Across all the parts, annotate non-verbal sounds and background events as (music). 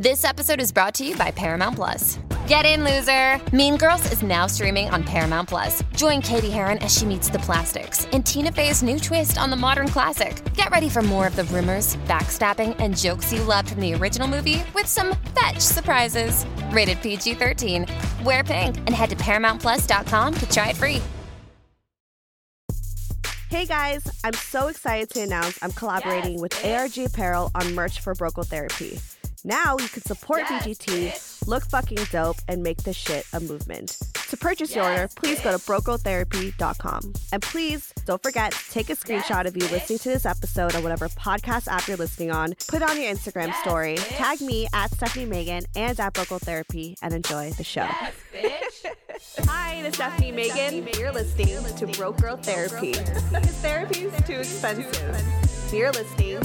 This episode is brought to you by Paramount Plus. Get in, loser! Mean Girls is now streaming on Paramount Plus. Join Cady Heron as she meets the plastics in Tina Fey's new twist on the modern classic. Get ready for more of the rumors, backstabbing, and jokes you loved from the original movie with some fetch surprises. Rated PG 13. Wear pink and head to ParamountPlus.com to try it free. Hey guys, I'm so excited to announce I'm collaborating with ARG Apparel on merch for Broke Girl Therapy. Now you can support BGT, look fucking dope, and make this shit a movement. To purchase your order, please go to brokegirltherapy.com. And please don't forget to take a screenshot of you listening to this episode on whatever podcast app you're listening on, put it on your Instagram story, tag me at Stefanie Maegan and at Broke Girl Therapy, and enjoy the show. (laughs) Hi, this is Stefanie Maegan. You're listening to Broke Girl Therapy. Therapy is too expensive. You're listening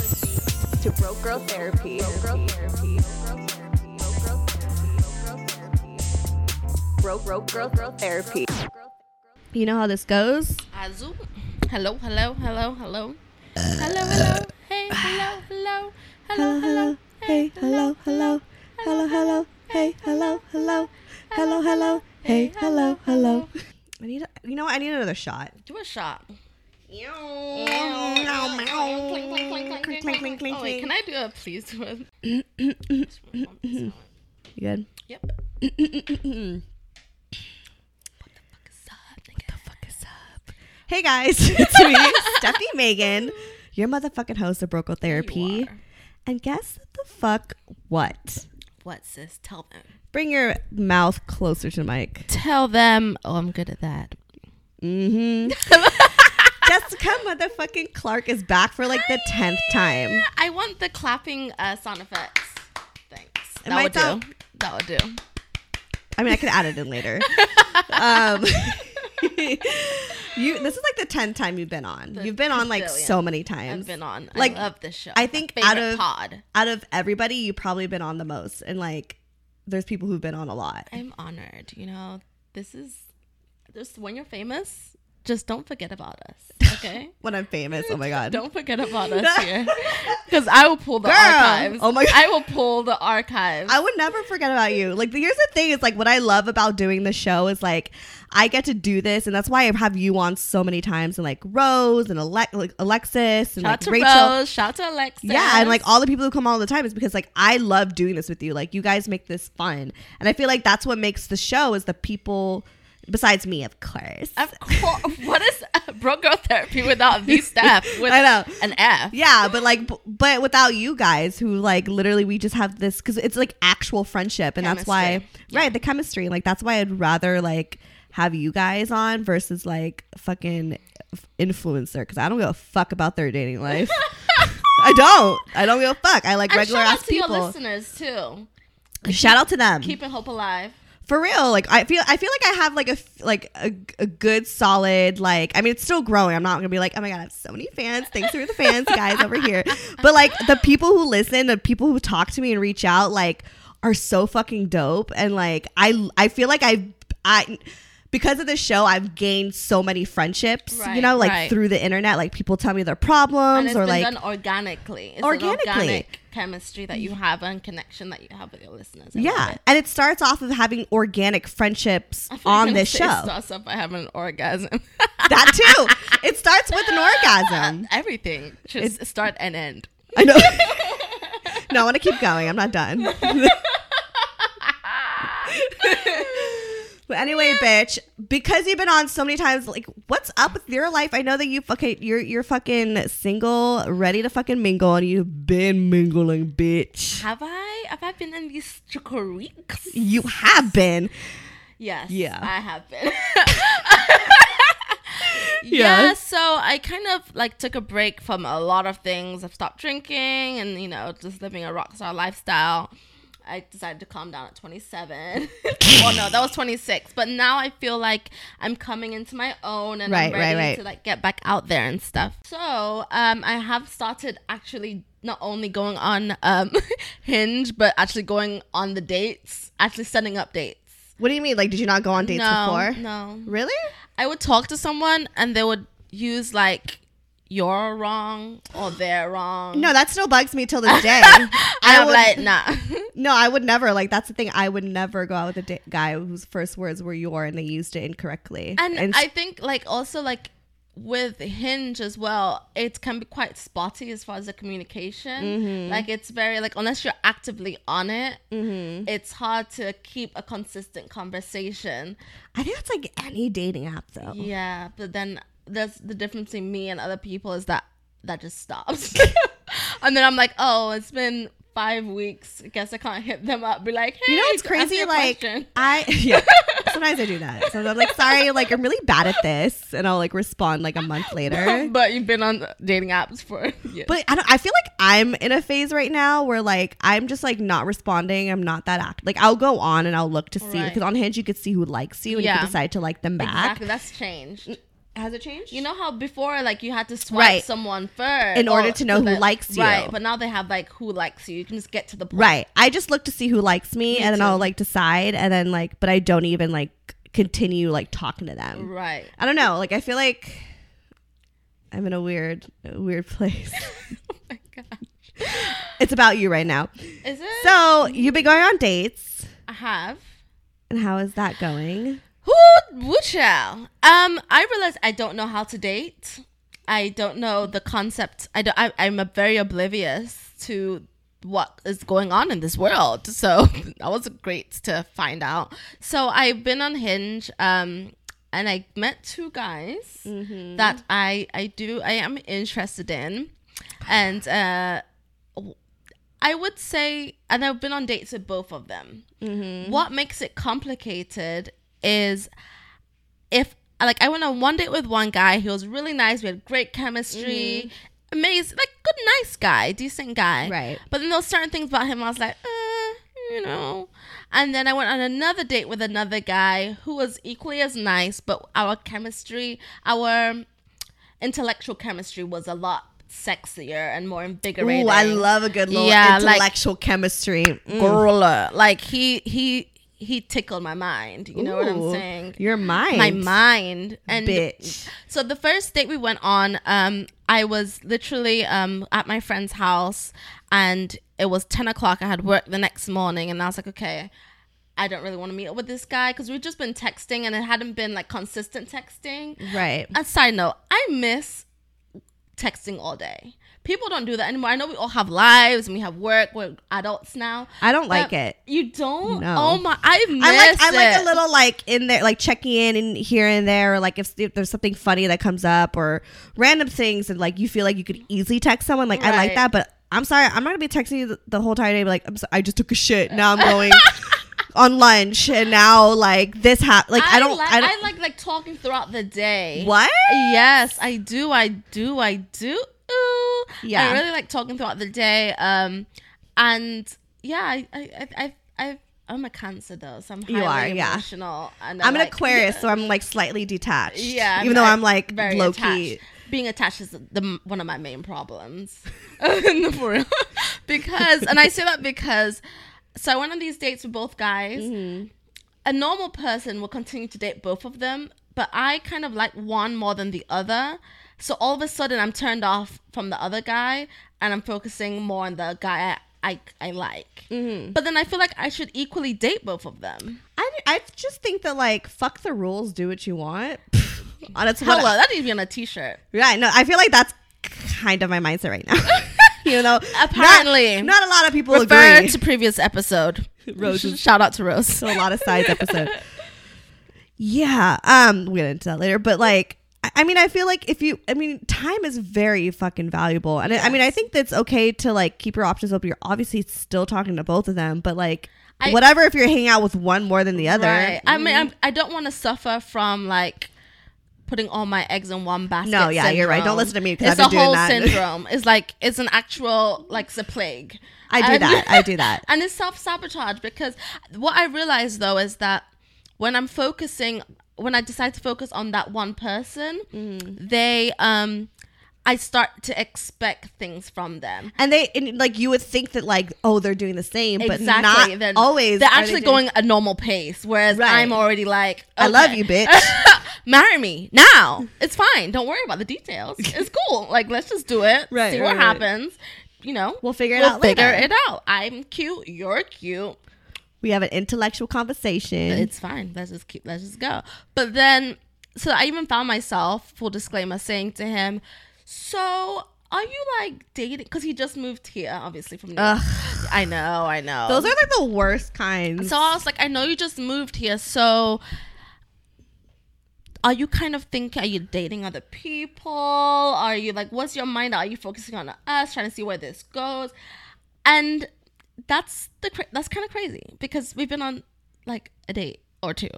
to Broke Girl Therapy. Broke Broke Girl Girl Therapy. You know how this goes? Azu. Hello, hello, hello, hello. Hello, hello. Hey, (sighs) hello, hello. Hello, hello. Hey, hello, hello. Hello, hello. Hey, hello, hello. Hello, hello. Hey, hello, hello. I need, a, you know, what? I need another shot. Do a shot. Oh, wait, can I do a please with? You good? Yep. What the fuck is up? What the fuck is up? Hey guys, (laughs) it's me, Stefanie Maegan, your motherfucking host of Broke Girl Therapy. And guess the fuck what? What, sis? Tell them. Bring your mouth closer to the mic. Tell them. Oh, I'm good at that. Mm-hmm. (laughs) Jessica motherfucking Clarke is back for like the tenth time. I want the clapping uh, sound effects. Thanks. It That might would do. That would do. I mean, I could add it in later. (laughs) um, (laughs) you. This is like the tenth time you've been on. The You've been on like so many times. I've been on. Like, I love this show. I think out of pod. out of everybody, you've probably been on the most, and like, there's people who've been on a lot. I'm honored. You know, this is just when you're famous, just don't forget about us. Okay. (laughs) When I'm famous, oh my god. Don't forget about us (laughs) here, because I will pull the Girl! archives. Oh my God. I will pull the archives. I would never forget about you. Like, here's the thing: is like what I love about doing the show is like I get to do this, and that's why I have you on so many times, and like Rose and Ale- like Alexis and shout like to Rachel. Rose. Shout to Alexis. Yeah, and like all the people who come all the time is because like I love doing this with you. Like you guys make this fun, and I feel like that's what makes the show is the people. Besides me, of course. Of course, (laughs) what is uh, bro girl therapy without the (laughs) staff? With I know. an F. Yeah, but like, b- but without you guys, who like literally, we just have this because it's like actual friendship, and that's why, Yeah. right, the chemistry. Like that's why I'd rather like have you guys on versus like fucking influencer because I don't give a fuck about their dating life. (laughs) I don't. I don't give a fuck. I like And regular shout out ass to your people. listeners too. Shout out to them. Keeping hope alive. For real like i feel i feel like i have like a like a, a good solid like i mean it's still growing. I'm not gonna be like oh my god i have so many fans. Thanks for the fans guys over here. (laughs) But like the people who listen the people who talk to me and reach out like are so fucking dope. And like i i feel like i i because of this show i've gained so many friendships you know like right. through the internet like people tell me their problems it's or like done organically. It's Organically. Organic chemistry that you have and connection that you have with your listeners. I yeah it. and it starts off of having organic friendships I feel like on this show it starts off by having an orgasm. (laughs) that too it starts with an orgasm (laughs) Everything should start and end. I know. (laughs) no, I want to keep going. I'm not done. But anyway, bitch, because you've been on so many times, like, what's up with your life? I know that you fucking you're you're fucking single, ready to fucking mingle, and you've been mingling, bitch. Have I? Have I been in these weeks? You have been. Yes. Yeah. I have been. (laughs) (laughs) Yeah. yeah. So I kind of like took a break from a lot of things. I've stopped drinking and you know just living a rock star lifestyle. I decided to calm down at 27. (laughs) oh no, that was 26. But now I feel like I'm coming into my own and Right, I'm right, ready right. to like get back out there and stuff. So um, I have started actually not only going on um, (laughs) Hinge, but actually going on the dates, actually setting up dates. What do you mean? Like, did you not go on dates no, before? no. Really? I would talk to someone and they would use like you're wrong or they're wrong. No, that still bugs me till this day. (laughs) I'm would- like nah. (laughs) No, I would never. Like that's the thing. I would never go out with a guy whose first words were "your" and they used it incorrectly. and I think like also like with Hinge as well, it can be quite spotty as far as the communication. Mm-hmm. Like it's very like unless you're actively on it, it's hard to keep a consistent conversation. I think that's like any dating app though. Yeah, but then there's the difference between me and other people is that that just stops, (laughs) and then I'm like, oh, it's been five weeks. I guess I can't hit them up. Be like, hey, You know what's answer crazy? Like question. I (laughs) yeah. Sometimes I do that. So I'm like, sorry, like I'm really bad at this, and I'll like respond like a month later. (laughs) but you've been on dating apps for years. But I don't. I feel like I'm in a phase right now where like I'm just like not responding. I'm not that active. Like I'll go on and I'll look to see Right. because on Hinge you could see who likes you and you can decide to like them back. Exactly, that's changed. Has it changed? You know how before, like, you had to swipe Right. someone first In order or- to know so who that- likes you. Right, but now they have like who likes you. You can just get to the point. Right. I just look to see who likes me, Me and then too. I'll like decide, and then like, but I don't even like continue like talking to them. Right. I don't know. Like I feel like I'm in a weird, weird place. (laughs) Oh my god. it's about you right now. Is it? So you've been going on dates, I have. and how is that going? Who shall? Um, I realize I don't know how to date. I don't know the concept. I don't. I, I'm a very oblivious to what is going on in this world. (laughs) So that was great to find out. So I've been on Hinge. Um, and I met two guys that I I do I am interested in, and uh, I would say, and I've been on dates with both of them. What makes it complicated is if, like, I went on one date with one guy. He was really nice. We had great chemistry. Amazing, like, good, nice guy, decent guy. Right. But then there was certain things about him I was like, uh, you know. And then I went on another date with another guy who was equally as nice, but our chemistry, our intellectual chemistry was a lot sexier and more invigorating. Ooh, I love a good little Yeah, like- intellectual chemistry. Mm. girl. Like he he he tickled my mind. You know what I'm saying? Your mind, my mind and bitch. so the first date we went on um i was literally um at my friend's house and it was 10 o'clock i had work the next morning and i was like okay i don't really want to meet up with this guy because we've just been texting and it hadn't been like consistent texting Right. a side note i miss texting all day people don't do that anymore i know we all have lives and we have work we're adults now I don't like it. you don't No. oh my i miss I like I like it. a little like in there, like checking in and here and there, or like if, if there's something funny that comes up or random things, and like you feel like you could easily text someone. Like I like that, but I'm sorry, I'm not gonna be texting you the, the whole entire day. Like I'm so, I just took a shit. Now I'm going (laughs) on lunch, and now like this happened. Like I, don't. like, I don't. I like like talking throughout the day. what? Yes, I do. I do. I do. Yeah. I really like talking throughout the day. Um, and yeah, I, I, I, I, I'm a Cancer though, so I'm highly You are, yeah. emotional. And I I'm an like- (laughs) Aquarius, so I'm like slightly detached. Yeah, even though I'm like very low key. Being attached is the one of my main problems. (laughs) (laughs) Because, and I say that because, so I went on these dates with both guys. Mm-hmm. A normal person will continue to date both of them, but I kind of like one more than the other. So all of a sudden, I'm turned off from the other guy, and I'm focusing more on the guy I I, I like. Mm-hmm. But then I feel like I should equally date both of them. I I just think that like fuck the rules, do what you want. Uh, That's Hello, that needs to be on a T-shirt. Right. No, I feel like that's kind of my mindset right now. (laughs) you know, Apparently. not, not a lot of people Refer agree. to previous episode. (laughs) Rose, (laughs) Shout out to Rose. So a lot of sides episode. Yeah. Um, we'll get into that later. But like, I- mean, I feel like if you, I mean, time is very fucking valuable, and I, I mean, I think that's okay to like keep your options open. You're obviously still talking to both of them, but like, I- whatever if you're hanging out with one more than the other. Right. I mean, I'm, mm-hmm. I don't want to suffer from like putting all my eggs in one basket. No, yeah, you're right. Don't listen to me. It's I've a doing whole that. syndrome. (laughs) It's like it's an actual like it's a plague. I do And- that. I do that. (laughs) and it's self sabotage because what I realized though is that when I'm focusing, when I decide to focus on that one person, Mm-hmm. they um. I start to expect things from them. And they and like you would think that like oh they're doing the same, but exactly. not They're, always. They're they actually doing- going a normal pace, whereas Right. I'm already like, I love you, (laughs) bitch. Marry me now. It's fine. Don't worry about the details. (laughs) It's cool. Like let's just do it. Right, See right, what right. happens. You know, We'll figure it we'll out Figure later. it out. I'm cute. You're cute. We have an intellectual conversation. It's fine. Let's just keep. Let's just go. But then, so I even found myself, full disclaimer, saying to him, "So." Are you like dating? Because he just moved here, obviously from. New York. I know, I know. Those are like the worst kinds. So I was like, I know you just moved here, so are you kind of thinking, are you dating other people? Are you like, what's your mind? Are you focusing on us, trying to see where this goes? And that's the that's kind of crazy because we've been on like a date or two,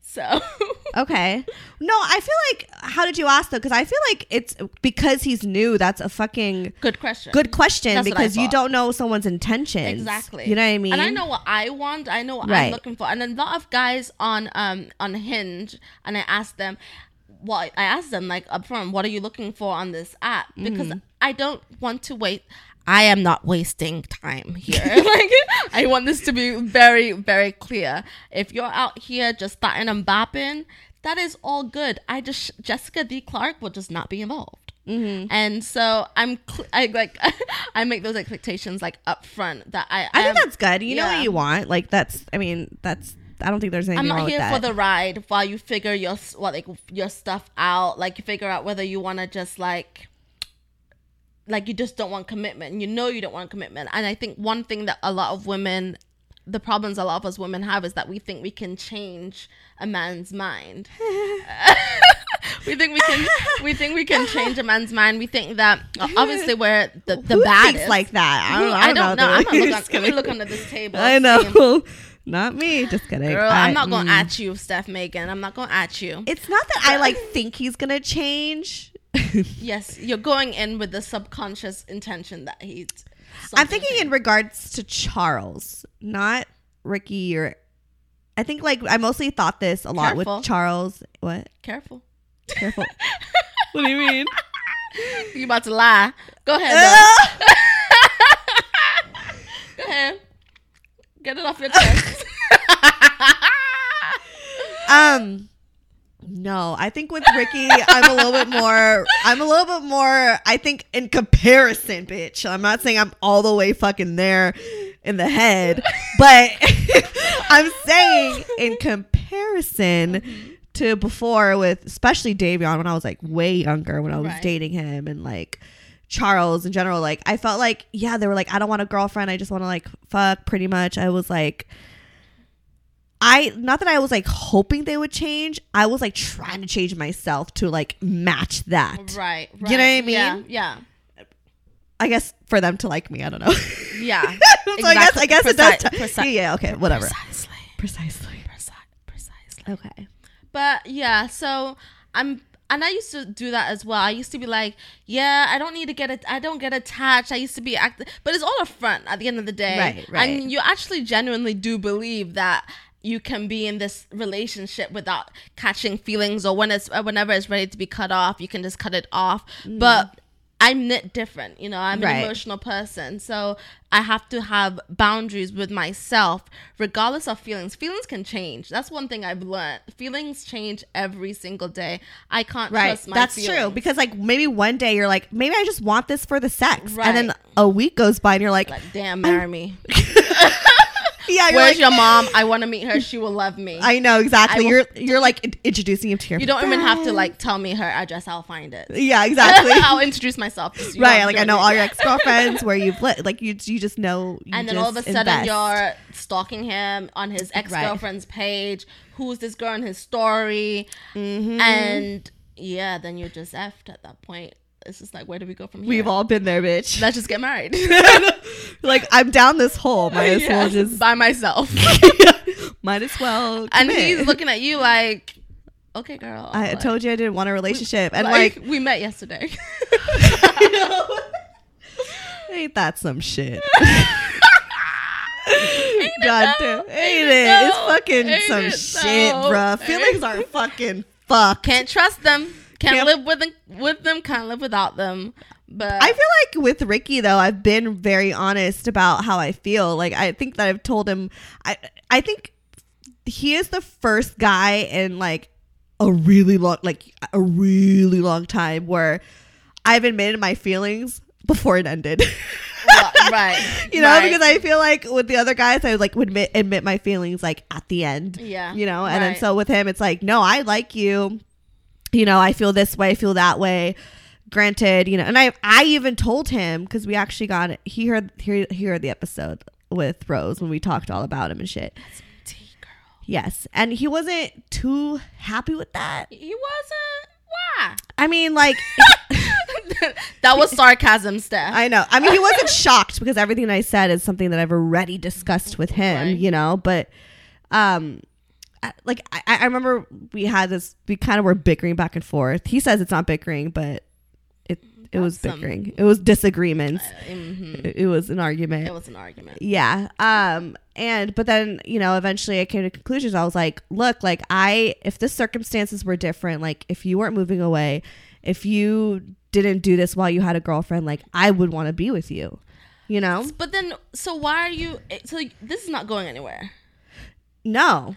so (laughs) Okay. No, I feel like how did you ask though? Because I feel like it's because he's new. That's a fucking good question. good question That's because you don't know someone's intentions. Exactly. You know what I mean? And I know what I want. I know what Right. I'm looking for. And a lot of guys on um on Hinge, and I asked them, what I asked them like upfront, what are you looking for on this app? Because Mm-hmm. I don't want to wait. I am not wasting time here. (laughs) like I want this to be very very clear. If you're out here just starting and bopping, that is all good. I just Jessica D. Clarke will just not be involved. Mm-hmm. And so I'm, cl- I like, (laughs) I make those expectations like up front that I. I am- think that's good. You know what you want. Like that's. I mean, that's. I don't think there's anything I'm not here for the ride while you figure your what like your stuff out. Like you figure out whether you want to just like, like you just don't want commitment. You know you don't want commitment. And I think one thing that a lot of women, the problems a lot of us women have is that we think we can change a man's mind. (laughs) we think we can. We think we can change a man's mind. We think that obviously we're the the Who baddest. like that? I don't, I don't, know. I'm gonna (laughs) look, I'm gonna kidding. look under this table. I know. (laughs) Not me. Just kidding. Girl, I- I'm not going mm. at you, Steph Maegan. I'm not going to at you. It's not that I like think he's gonna change. (laughs) yes, you're going in with the subconscious intention that he's. I'm thinking in regards to Charles, not Ricky or. I think like I mostly thought this a lot Careful. with Charles. What? Careful. Careful. (laughs) what do you mean? You about to lie? Go ahead. (laughs) Go ahead. Get it off your chest. um. No, I think with Ricky, I'm a little bit more. I'm a little bit more. I think in comparison, bitch. I'm not saying I'm all the way fucking there in the head, but (laughs) I'm saying in comparison to before with especially Davion when I was like way younger when I was Right. dating him and like Charles in general. Like I felt like yeah, they were like I don't want a girlfriend. I just want to like fuck. Pretty much, I was like. I not that I was like hoping they would change. I was like trying to change myself to like match that. right, right. You know what I mean? yeah. yeah. I guess for them to like me, I don't know. Yeah. (laughs) so I guess I guess it does. T- yeah, okay, whatever. Precisely. Precisely. Preci- Precisely. Okay. But yeah, so I'm and I used to do that as well. I used to be like, yeah, I don't need to get it. I don't get attached. I used to be act, but it's all a front at the end of the day. Right, right. And you actually genuinely do believe that you can be in this relationship without catching feelings, or when it's whenever it's ready to be cut off, you can just cut it off. But I'm knit different, you know. I'm Mm. Right. an emotional person, so I have to have boundaries with myself, regardless of feelings. Feelings can change. That's one thing I've learned. Feelings change every single day. I can't Right. trust my That's feelings. true because like maybe one day you're like maybe I just want this for the sex, Right. and then a week goes by and you're like, like, damn, marry me. (laughs) (laughs) yeah, Where's like, your mom? (laughs) I want to meet her. She will love me. I know exactly. I you're you're like introducing him to your. you don't even have to like tell me her address. I'll find it. Yeah, exactly. (laughs) I'll introduce myself. Right, like I know all your ex girlfriends where you've li- (laughs) like you you just know. You and then all of a sudden invest. you're stalking him on his ex-girlfriend's page who's this girl in his story Mm-hmm. and yeah then you're just effed at that point it's just like where do we go from here We've all been there, bitch. let's just get married (laughs) like I'm down this hole. (laughs) Might as well just by myself (laughs) might as well. and commit. he's looking at you like okay, girl. I Like, told you I didn't want a relationship, and like, like, we met yesterday. ain't that some shit? God damn, ain't it? It's fucking Ain't some it shit, though? bruh. Feelings are fucking fucked. Can't trust them. Can't, Can't- live with them, with them. Can't live without them. But I feel like with Ricky though, I've been very honest about how I feel. Like I think that I've told him I I think he is the first guy in like a really long like a really long time where I've admitted my feelings before it ended. Right, (laughs) right. you know, right. because I feel like with the other guys, I like would admit, admit my feelings like at the end. Yeah, You know, and then so with him, it's like, no, I like you. You know, I feel this way, I feel that way. Granted, you know, and I I even told him because we actually got it. He heard he, he heard the episode with Rose when we talked all about him and shit. Tea, girl. Yes, and he wasn't too happy with that. He wasn't. Why? I mean, like (laughs) that was sarcasm, Steph. I know. I mean, he wasn't (laughs) shocked because everything I said is something that I've already discussed with him, Right. you know. But, um, like I, I remember we had this. We kind of were bickering back and forth. He says it's not bickering, but it it was That's some- bickering. It was disagreements. Mhm. It, it was an argument. It was an argument. Yeah. Um and but then, you know, eventually I came to conclusions. I was like, look, like I if the circumstances were different, like if you weren't moving away, if you didn't do this while you had a girlfriend, like I would want to be with you. You know? But then, so why are you? So this is not going anywhere. No.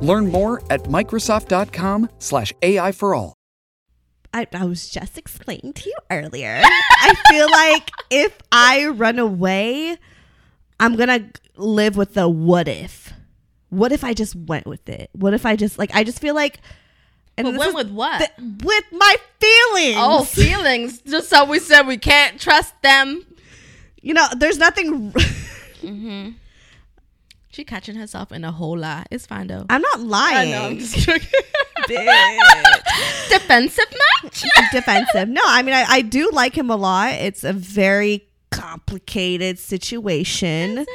Learn more at Microsoft.com/slash AI for all. I, I was just explaining to you earlier. I feel (laughs) like if I run away, I'm gonna live with the what if. What if I just went with it? What if I just like I just feel like and But went with what? the- with my feelings. Oh, feelings. (laughs) Just how we said we can't trust them. you know, there's nothing mm-hmm. She catching herself in a whole lot. It's fine though. I'm not I lying. know. I'm just joking. (laughs) (laughs) Defensive match. defensive. No, I mean I, I do like him a lot. It's a very complicated situation.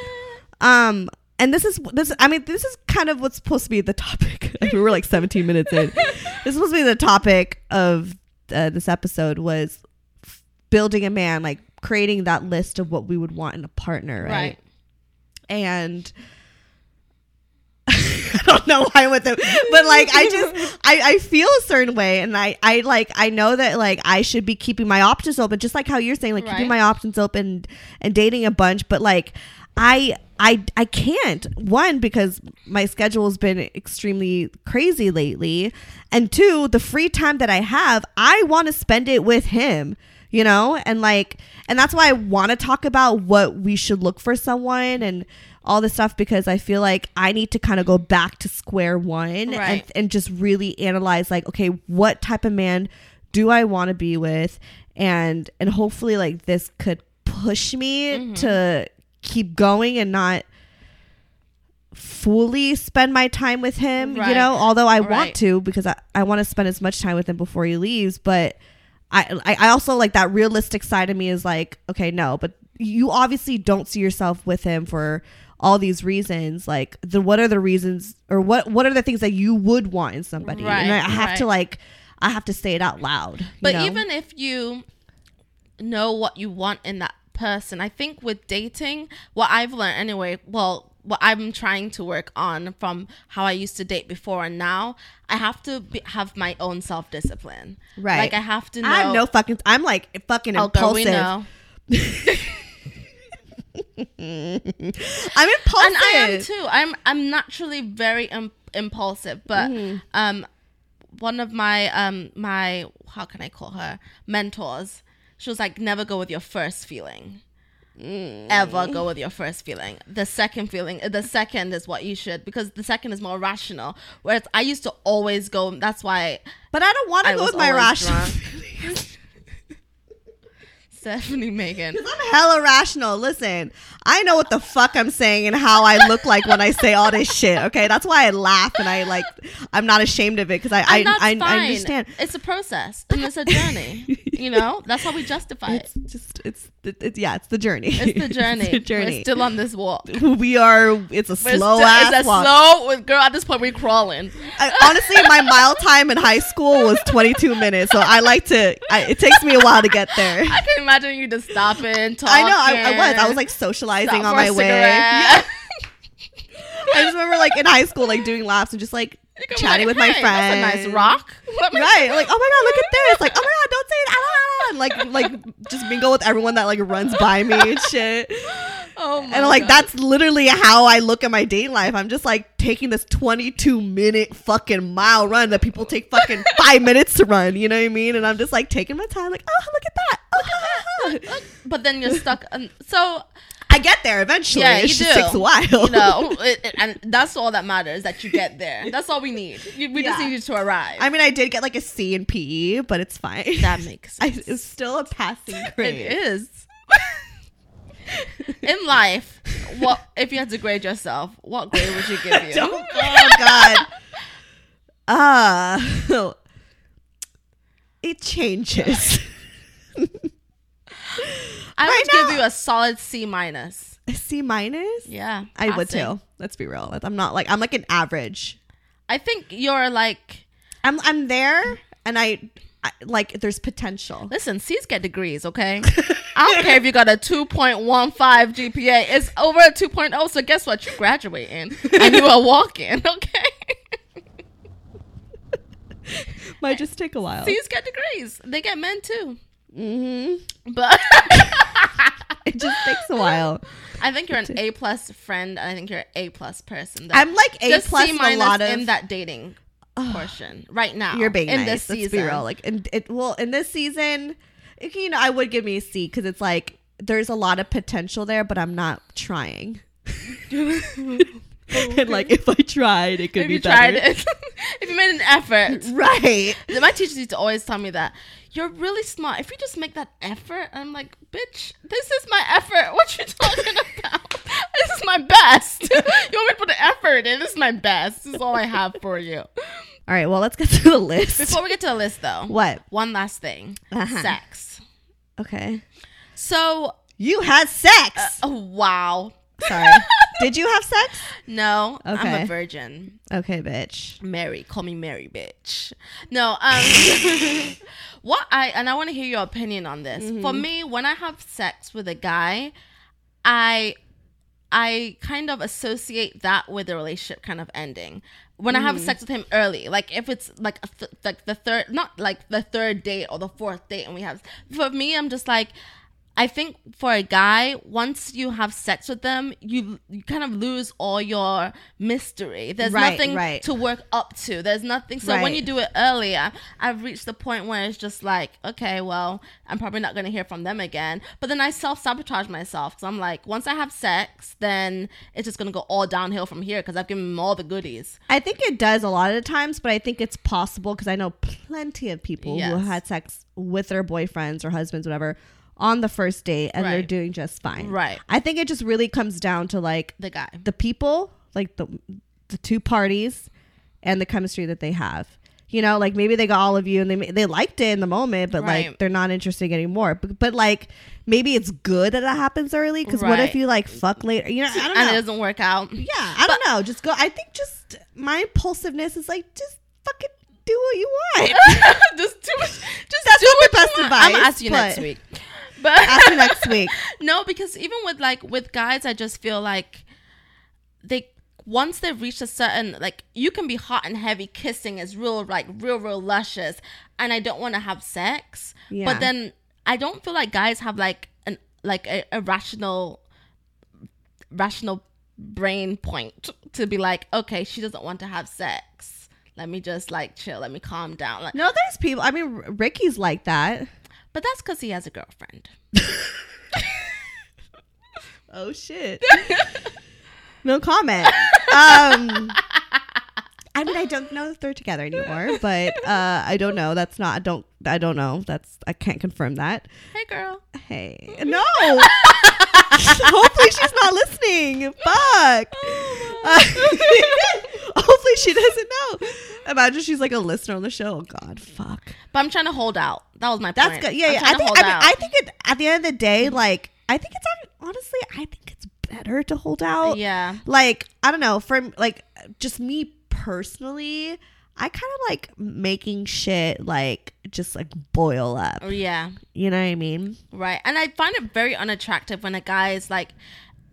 Um and this is this I mean this is kind of what's supposed to be the topic. (laughs) we were like 17 minutes in. This is supposed to be the topic of uh, this episode was f- building a man like creating that list of what we would want in a partner, right? right. and I don't know why I went there, but like I just (laughs) I, I feel a certain way, and I I like I know that like I should be keeping my options open, just like how you're saying, like keeping my options open and dating a bunch, but like I I I can't. One because my schedule has been extremely crazy lately, and two the free time that I have, I want to spend it with him you know? And like and that's why i want to talk about what we should look for someone and all this stuff because i feel like i need to kind of go back to square one and, Right. and just really analyze like okay what type of man do i want to be with and and hopefully like this could push me Mm-hmm. to keep going and not fully spend my time with him you know although i want to because i, I want to spend as much time with him before he leaves but I, I I also like that realistic side of me is like okay no but you obviously don't see yourself with him for all these reasons like the what are the reasons or what what are the things that you would want in somebody and I Right, have to like I have to say it out loud But know? even if you know what you want in that person, I think with dating, what I've learned anyway, well, what I'm trying to work on from how I used to date before and now, I have to be, have my own self discipline. Right. Like I have to know. I have no fucking I'm like fucking impulsive. (laughs) (laughs) I'm impulsive and I am too. I'm I'm naturally very Im- impulsive, but Mm-hmm. um, one of my um my how can I call her mentors? She was like, never go with your first feeling. Mm. Ever go with your first feeling. The second feeling, the second is what you should because the second is more rational. Whereas I used to always go. That's why but I don't want to go with my rational. (laughs) Stefanie Maegan. I'm hella rational. Listen, I know what the fuck I'm saying and how I look like when I say all this shit. Okay, that's why I laugh and I like. I'm not ashamed of it because I I, I. I understand. It's a process and it's a journey. (laughs) you know, that's how we justify it. It's just it's it's yeah, it's the journey. It's the journey. (laughs) it's the journey. We're still on this walk. we are. It's a We're slow still- ass It's a walk. slow girl. At this point, we're crawling. I, honestly, my mile time in high school was 22 minutes, so I like to. I, it takes me a while to get there. (laughs) I can imagine you just stopping, talking. I know. I, I was. I was like socializing on my way. cigarette. (laughs) I just remember like in high school, like doing laps and just like You could be chatting like, with my friends. Nice rock. Right, like oh my god, look at (laughs) this! Like oh my god, don't say it! Ah, ah, ah," and like like just mingle with everyone that like runs by me and shit. (laughs) Oh my And like God. that's literally how I look at my dating life. I'm just like taking this 22 minute fucking mile run that people take fucking five minutes to run. You know what I mean? And I'm just like taking my time, like oh look at that. Oh, ha, ha, ha." But then you're stuck. On, so I get there eventually. yeah, it you just do. takes a while. You know, (laughs) it, it- and that's all that matters that you get there. That's all we need. We just need you to arrive. I mean, I did get like a C in PE, but it's fine. that makes (laughs) I, sense. it's still a passing grade. It is. (laughs) In life, what if you had to grade yourself? What grade would you give you? Don't- oh God. Uh it changes. I Right would give you a solid C minus. A C minus? Yeah, I would too. Let's be real. I'm not like I'm like an average. I think you're like. I'm I'm there and I, I like there's potential. Listen, C's get degrees, okay? (laughs) I don't care if you got a 2.15 GPA. It's over a 2.0, so guess what? You're graduating and you are walking, (laughs) okay? (laughs) Might just take a while. C's get degrees. They get men too. Mm-hmm. But (laughs) It just takes a while. I think you're an A plus friend, and I think you're an A plus person. I'm like A Just plus C in a minus lot of in that dating portion right now. You're being in nice. this Let's season. be real. Like, in, it, well, in this season, it- you know, I would give me a C because it's like there's a lot of potential there, but I'm not trying. (laughs) (laughs) (laughs) and like, if I tried, it could if be you better. tried it, (laughs) if you made an effort, (laughs) right? My teachers used to always tell me that you're really smart. If you just make that effort, I'm like, bitch, this is my effort. What you talking about? this is my best. you want me to put the effort in? This is my best. This is all I have for you. All right. Well, let's get to the list. Before we get to the list, though, what? one last thing: Uh-huh. sex. Okay. So, You had sex. oh, wow. Sorry. (laughs) Did you have sex? No, I'm a virgin. Okay, bitch. Mary, call me Mary, bitch. No, um, (laughs) what I and I want to hear your opinion on this. For me, when I have sex with a guy, I I kind of associate that with the relationship kind of ending. When I have sex with him early, like if it's like th- like the third, not like the third date or the fourth date, and we have. For me, I'm just like. I think for a guy, once you have sex with them, you you kind of lose all your mystery. There's Right, nothing right. to work up to. There's nothing. So when you do it earlier, I've reached the point where it's just like, okay, well, I'm probably not going to hear from them again. But then I self sabotage myself because I'm like, once I have sex, then it's just going to go all downhill from here because I've given them all the goodies. I think it does a lot of the times, but I think it's possible because I know plenty of people who had sex with their boyfriends or husbands, whatever, on the first date and they're doing just fine. Right. I think it just really comes down to like The guy. the people, like the the two parties, and the chemistry that they have. You know, like maybe they got all of you and they they liked it in the moment, but like they're not interested anymore. But, but like maybe it's good that it happens early because what if you like fuck later? You know, I don't know. And it doesn't work out. Yeah, I don't know. Just go. I think just my impulsiveness is like just fucking do what you want. (laughs) just do it. Just (laughs) That's do what the best advice, I'm gonna ask you next week. But Ask me next (laughs) week. no, because even with like with guys, I just feel like they once they've reached a certain like you can be hot and heavy kissing is real like real real luscious, and I don't want to have sex. Yeah. But then I don't feel like guys have like an like a, a rational rational brain point to be like, okay, she doesn't want to have sex. Let me just like chill. Let me calm down. Like, No, there's people. I mean, Ricky's like that. But that's because he has a girlfriend. (laughs) Oh shit. no comment. Um I mean, I don't know if they're together anymore, but uh, I don't know. That's not. I don't. I don't know. That's I can't confirm that. Hey, girl. Hey, no. (laughs) Hopefully she's not listening. Fuck. Uh, (laughs) (laughs) hopefully she doesn't know. Imagine she's like a listener on the show. Oh God, fuck. But I'm trying to hold out. That was my That's good. Yeah, I'm yeah. I think. I, mean. I think it, at the end of the day, like I think it's honestly, I think it's better to hold out. Yeah. Like I don't know. For like just me personally, I kind of like making shit like just like boil up. Oh, yeah. You know what I mean? Right. And I find it very unattractive when a guy is like,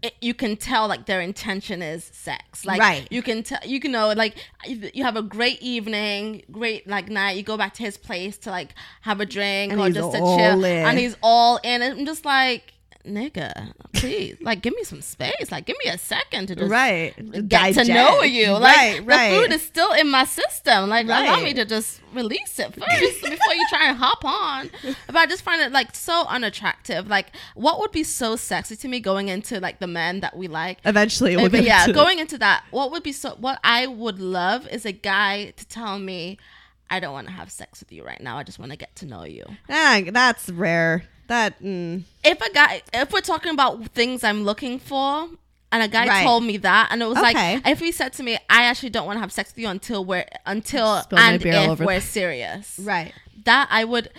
it, you can tell like their intention is sex. Like Right. you can tell, you can know like you have a great evening, great like night. You go back to his place to like have a drink And or just to chill, in. and he's all in. And I'm just like, nigga, please, like give me some space. Like give me a second to just Right. get to know you. Like right, the food is still in my system. Like allow Right. me to just release it first before you try and hop on. But I just find it like so unattractive. Like what would be so sexy to me going into like the men that we like. Eventually, we'll uh, but yeah, going into that, what would be so what I would love is a guy to tell me I don't want to have sex with you right now. I just want to get to know you. Ah, that's rare. That mm, If a guy, if we're talking about things I'm looking for, and a guy Right. told me that, and it was Okay. like, if he said to me, "I actually don't want to have sex with you until we're until Spill and if we're the- serious," right. that I would.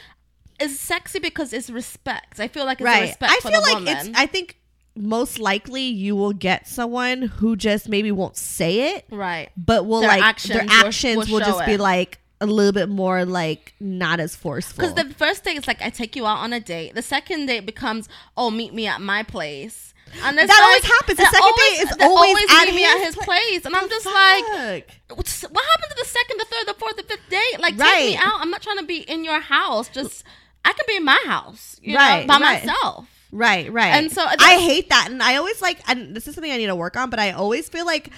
Is sexy because it's respect. I feel like it's a right. respect I feel like woman. it's. I think most likely you will get someone who just maybe won't say it, right. but will Their like actions their will- actions will will, show just be like a little bit more like not as forceful. Because the first date is like I take you out on a date. The second date becomes oh meet me at my place. And That always like- happens. The second date is they always at meet me at his his pla- place, and I'm just Fuck. like, what happened to the second, the third, the fourth, the fifth date? Like take me out. I'm not trying to be in your house. Just I can be in my house, you Right, know, by right. myself. Right, right. And so I hate that, and I always like, and this is something I need to work on. But I always feel like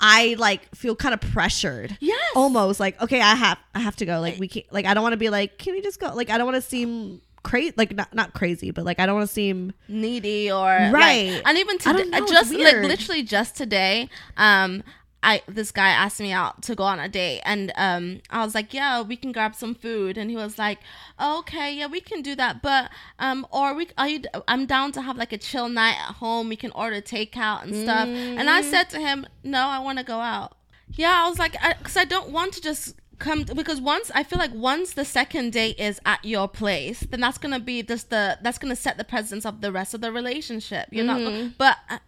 I like feel kind of pressured. Yes. almost like okay, I have, I have to go. Like we can't, like I don't want to be like, can we just go? Like I don't want to seem crazy, like not not crazy, but like I don't want to seem needy or like- Right. and even today, know, just like literally just today, um, I this guy asked me out to go on a date, and um, I was like, yeah, we can grab some food, and he was like, oh, okay, yeah, we can do that, but um, or we are you? I'm down to have like a chill night at home. We can order takeout and stuff, and I said to him, no, I want to go out. Yeah, I was like, because I, don't want to just come because once I feel like once the second date is at your place, then that's gonna be just the that's gonna set the presence of the rest of the relationship. You're Mm-hmm. go- but uh,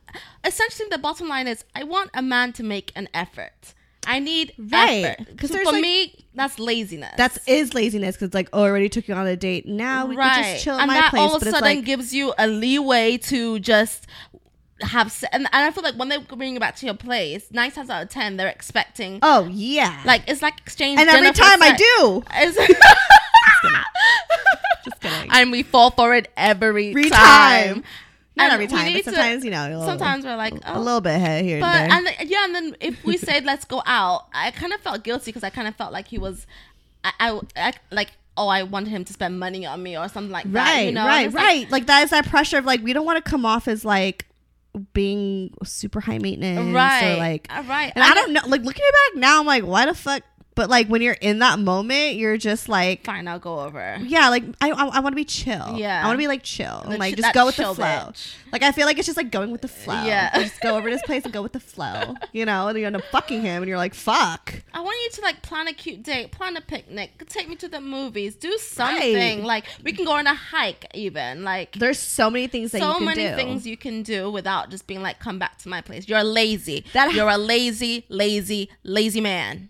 essentially the bottom line is I want a man to make an effort. I need Right. effort 'Cause So for like- me that's laziness. that's is laziness because like oh, I already took you on a date. Now we can just chill at and my that place. all of a sudden like gives you a leeway to just have se- and, and I feel like when they bring you back to your place, nine times out of ten they're expecting oh yeah, like it's like exchange. and every time I do, It's- (laughs) (laughs) just kidding. (laughs) and we fall for it every, Every time. time. Not And every time, but need to- sometimes you know. little- sometimes we're like, a oh. little bit here here But and there. and yeah, and then if we said let's go out, I kind of felt guilty because I kind of felt like he was, I, I, I like oh I wanted him to spend money on me or something like that. right, you know? And right, it's like, right. Like, that is that pressure of like we don't want to come off as like being super high maintenance, Right, Or like, uh, right. And I And don't know. Like looking back now, I'm like, why the fuck? But like when you're in that moment, you're just like, Fine, I'll go over. yeah, like I I, I want to be chill. Yeah. I want to be like chill, and like just go with the flow. bitch. Like I feel like it's just like going with the flow. Yeah. just go over to this place and go with the flow. You know, and you end up fucking him, and you're like, fuck. I want you to like plan a cute date, plan a picnic, take me to the movies, do something. Right. Like we can go on a hike, even like There's so many things that you so can many do. things you can do without just being like, come back to my place. You're lazy. That- You're a lazy, lazy, lazy man.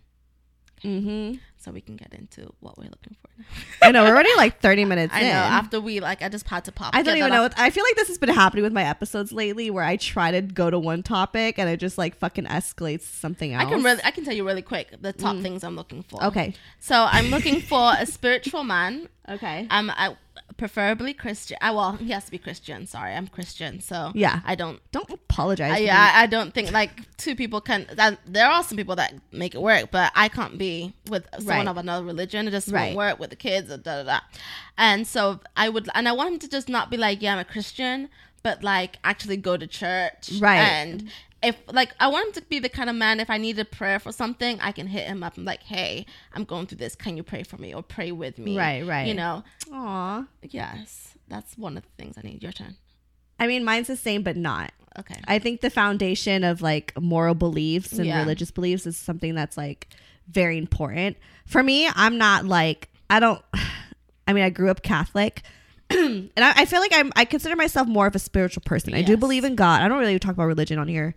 Mm-hmm. So we can get into what we're looking for now. (laughs) I know we're already like 30 (laughs) minutes I in. know. After we like, I just had to pop. I don't even know. What, I feel like this has been happening with my episodes lately, where I try to go to one topic and it just like fucking escalates to something else. I can really, I can tell you really quick the top things I'm looking for. Mm. Okay. So I'm looking for a spiritual man. (laughs) Okay. Um, I preferably Christian. I uh, well, he has to be Christian. Sorry, I'm Christian, so Yeah. I don't. Don't apologize. I, yeah, I, I don't think like two people can. That, there are some people that make it work, but I can't be with someone Right. of another religion. It just Right. won't work with the kids. Da, da, da. And so I would, and I want him to just not be like, yeah, I'm a Christian, but like actually go to church, Right. And if like I want him to be the kind of man if I need a prayer for something, I can hit him up and like, hey, I'm going through this. Can you pray for me or pray with me? Right, right. You know, Aw. yes, that's one of the things I need. Your turn. I mean, mine's the same, but not. Okay. I think the foundation of like moral beliefs and Yeah. religious beliefs is something that's like very important. For me, I'm not like, I don't, (sighs) I mean, I grew up Catholic. (clears throat) and I, I feel like I'm, I consider myself more of a spiritual person. I do believe in God. I don't really talk about religion on here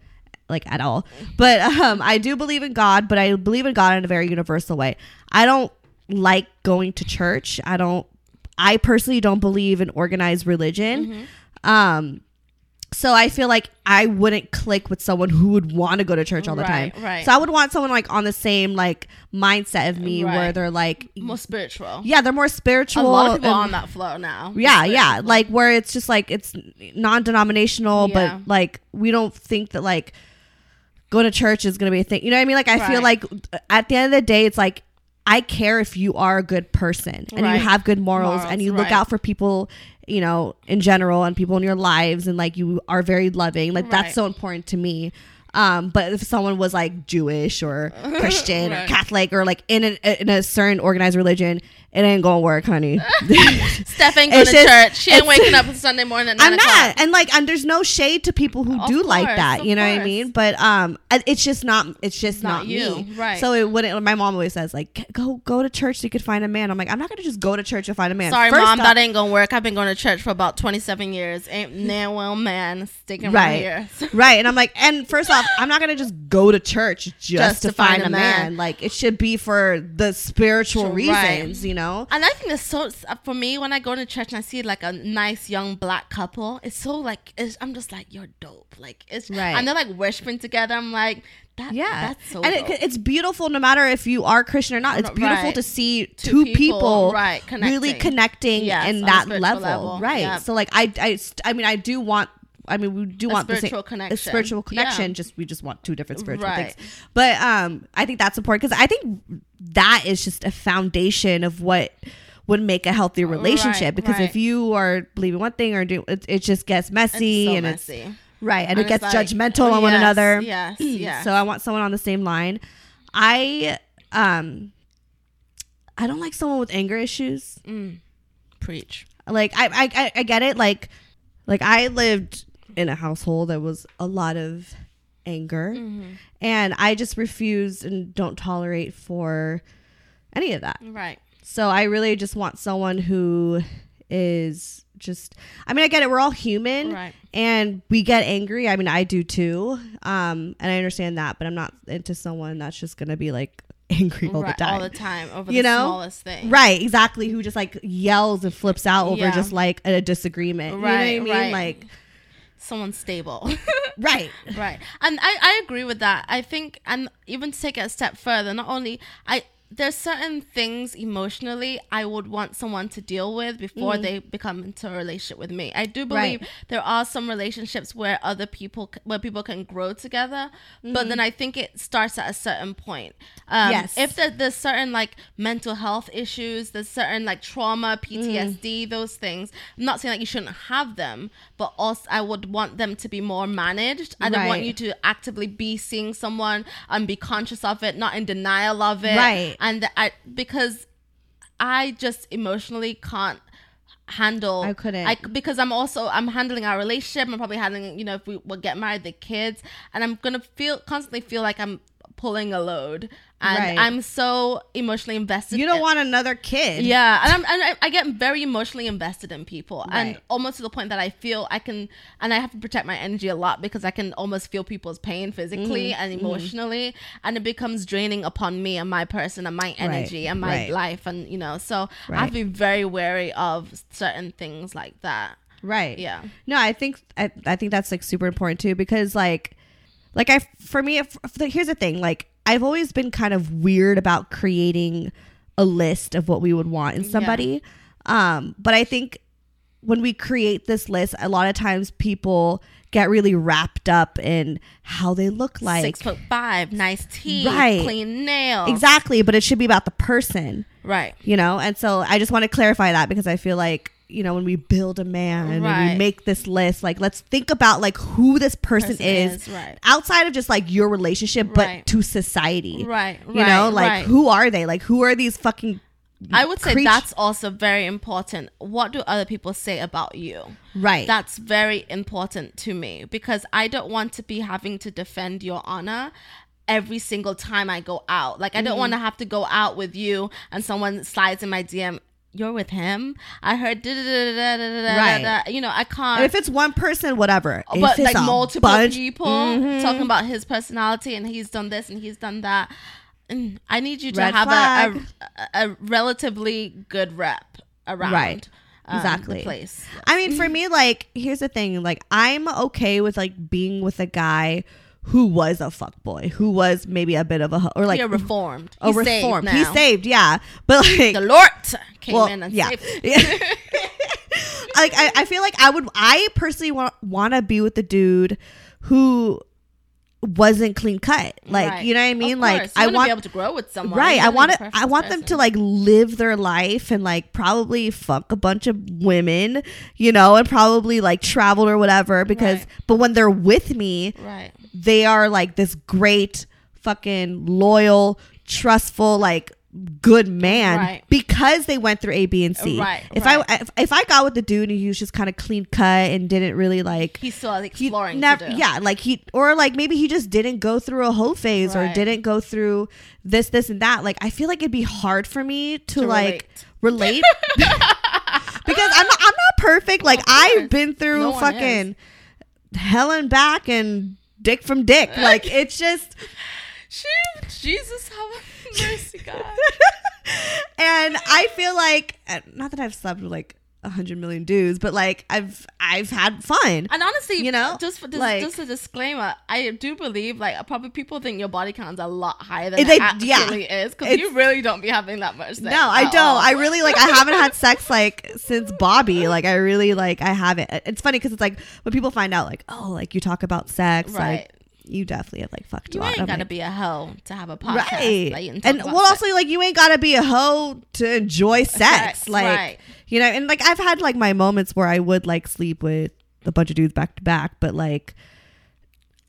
like at all. But um, I do believe in God, but I believe in God in a very universal way. I don't like going to church. I don't, I personally don't believe in organized religion. Um, so I feel like I wouldn't click with someone who would want to go to church all the Right, time. right. So I would want someone like on the same like mindset of me where they're like More spiritual. yeah, they're more spiritual. A lot of people and- are on that flow now. yeah, yeah, like where it's just like it's non-denominational, Yeah. but like we don't think that like going to church is gonna be a thing. You know what I mean? Like I feel like at the end of the day, it's like I care if you are a good person and Right. you have good morals, Morals, and you look right. out for people, you know, in general and people in your lives, and like you are very loving. Like that's so important to me. Um, but if someone was like Jewish or (laughs) Christian or Catholic or like in a, in a certain organized religion, it ain't gonna work, honey. (laughs) Steph ain't going to just- church. She ain't waking up on Sunday morning at 9 I'm not, and like, and there's no shade to people who Of do like that. You know what I mean? But um, it's just not. It's just not, Not you, me. right. So it wouldn't. My mom always says like, go go to church so you could find a man. I'm like, I'm not gonna just go to church to find a man. Sorry, First mom, off- that ain't gonna work. I've been going to church for about 27 years. Ain't no well man sticking right, right, here. (laughs) right. And I'm like, and first off, I'm not gonna just go to church just, to, find, a man. Like it should be for the spiritual Right. reasons. You know? And I think it's so uh, for me when I go to church and I see like a nice young black couple. It's so like it's, I'm just like you're dope. Like it's Right. and they're like worshiping together. I'm like that. Yeah, that's so. and it, it's beautiful no matter if you are Christian or not. It's Right. beautiful to see Two two, people, people, right, really connecting. connecting Yes, in that level, level. right? Yeah. So like I, I, I mean, I do want. I mean, we do A want the spiritual same, connection. A spiritual connection. Yeah. Just we just want two different spiritual Right. things. But um, I think that's important because I think that is just a foundation of what would make a healthy relationship. Right, because if you are believing one thing or do it, it just gets messy so and messy. it's right and, And it gets like, judgmental on one another. Yes, (clears throat) yes. So I want someone on the same line. I um I don't like someone with anger issues. preach. Like I I I- I get it. Like like I lived in a household that was a lot of anger, Mm-hmm. and I just refuse and don't tolerate for any of that. Right. So I really just want someone who is just I mean I get it we're all human Right. and we get angry. I mean I do too. Um and I understand that, but I'm not into someone that's just going to be like (laughs) angry all right. the time. All the time over You the know? smallest thing. Right, exactly. Who just like yells and flips out over Yeah. just like a disagreement. Right, you know what I mean? right. Like Someone stable. (laughs) right. right and I, I agree with that i think and even to take it a step further not only i there's certain things emotionally I would want someone to deal with before mm. they become into a relationship with me. I do believe Right. there are some relationships where other people, where people can grow together, but then mm. I think it starts at a certain point. Um, Yes. If there, there's certain like mental health issues, there's certain like trauma, PTSD, mm. those things. I'm not saying that you shouldn't have them, but also I would want them to be more managed. I don't want you to actively be seeing someone and be conscious of it, not in denial of it. Right. And I because I just emotionally can't handle I couldn't. I, because I'm also I'm handling our relationship. I'm probably handling you know if we will get married, the kids, and I'm gonna feel constantly feel like I'm pulling a load, and Right. I'm so emotionally invested. You don't in- want another kid. yeah, and, I'm, and I, I get very emotionally invested in people, and almost to the point that I feel I can, and I have to protect my energy a lot because I can almost feel people's pain physically Mm-hmm. and emotionally, and it becomes draining upon me and my person and my energy and my right. life, and you know, so I have Right. to be very wary of certain things like that. Right. Yeah. No, I think I, I think that's like super important too because like like I for me if, if- here's the thing like I've always been kind of weird about creating a list of what we would want in somebody. Um but I think when we create this list a lot of times people get really wrapped up in how they look like Six foot five, nice teeth, Right. clean nails. Exactly, but it should be about the person. Right. you know and so i just want to clarify that because i feel like you know when we build a man and we make this list like let's think about like who this person, Person is, is, right. outside of just like your relationship but Right. to society Right, you know like right. who are they like who are these fucking I would say that's also very important. What do other people say about you? right That's very important to me because I don't want to be having to defend your honor every single time I go out. Like I don't Mm-hmm. want to have to go out with you and someone slides in my DM. You're with him. I heard. Da, da, da, da, da, da, Right. da. You know, I can't. And if it's one person whatever but it's like multiple bunch- people Mhm. talking about his personality and he's done this and he's done that. Mm, I need you to Red have a, a, a relatively good rep around. Right. um, Exactly. The place. I mean, for me, like, here's the thing: like, I'm okay with like being with a guy who was a fuck boy, who was maybe a bit of a or like You're reformed. a He's saved reformed. now. He's saved, yeah. But like, The Lord came well, in and yeah. saved. (laughs) (laughs) like I, I feel like I would I personally want want to be with the dude who wasn't clean cut. Like Right. you know what I mean? Like I wanna be able to grow with someone. Right. I want to I want them to like live their life and like probably fuck a bunch of women, you know, and probably like travel or whatever because Right. but when they're with me, Right. They are like this great fucking loyal, trustful like good man Right. because they went through A, B, and C. Right, If right. I if, if I got with the dude and he was just kind of clean cut and didn't really like He's still he exploring. never yeah like he or like maybe he just didn't go through a whole phase or didn't go through this this and that like i feel like it'd be hard for me to, To like relate (laughs) because i'm not i'm not perfect like i've been through No fucking hell and back and dick from dick like it's just She, Jesus, have mercy, God. (laughs) and i feel like not that i've slept with like hundred million dudes but like i've i've had fun And honestly, You know, just for this, like- just a disclaimer, I do believe like probably people think your body count's a lot higher than They- it actually yeah. is because you really don't be having that much. Sex No, I don't. all. I really like. I haven't had (laughs) sex like since Bobby. Like I really like. I haven't. It's funny because it's like when people find out, like, oh, like you talk about sex, Right. like you definitely have like fucked You a lot. ain't I'm gotta like, be a hoe to have a podcast. right. Like, and, and well, sex. also like you ain't gotta be a hoe to enjoy sex. Sex, like right. you know, and like I've had like my moments where I would like sleep with a bunch of dudes back to back, but like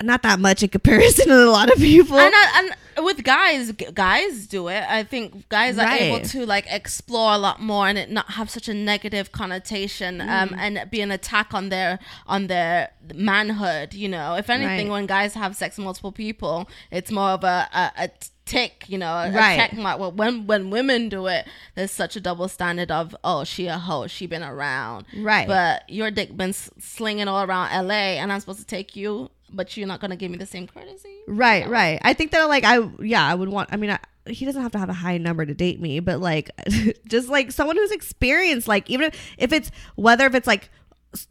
not that much in comparison (laughs) to a lot of people. and, I, and with guys, guys do it. I think guys are able to like explore a lot more and it not have such a negative connotation, Mm. um, and be an attack on their on their manhood. You know, if anything, Right. when guys have sex with multiple people, it's more of a a, a tick. You know, Right. check mark. Well, when when women do it, there's such a double standard of oh she a hoe, she been around, Right. But your dick been slinging all around L.A. and I'm supposed to take you. But you're not gonna give me the same courtesy, Right, right. I think that like I yeah, I would want I mean I, he doesn't have to have a high number to date me, but like (laughs) just like someone who's experienced like even if, it's whether if it's like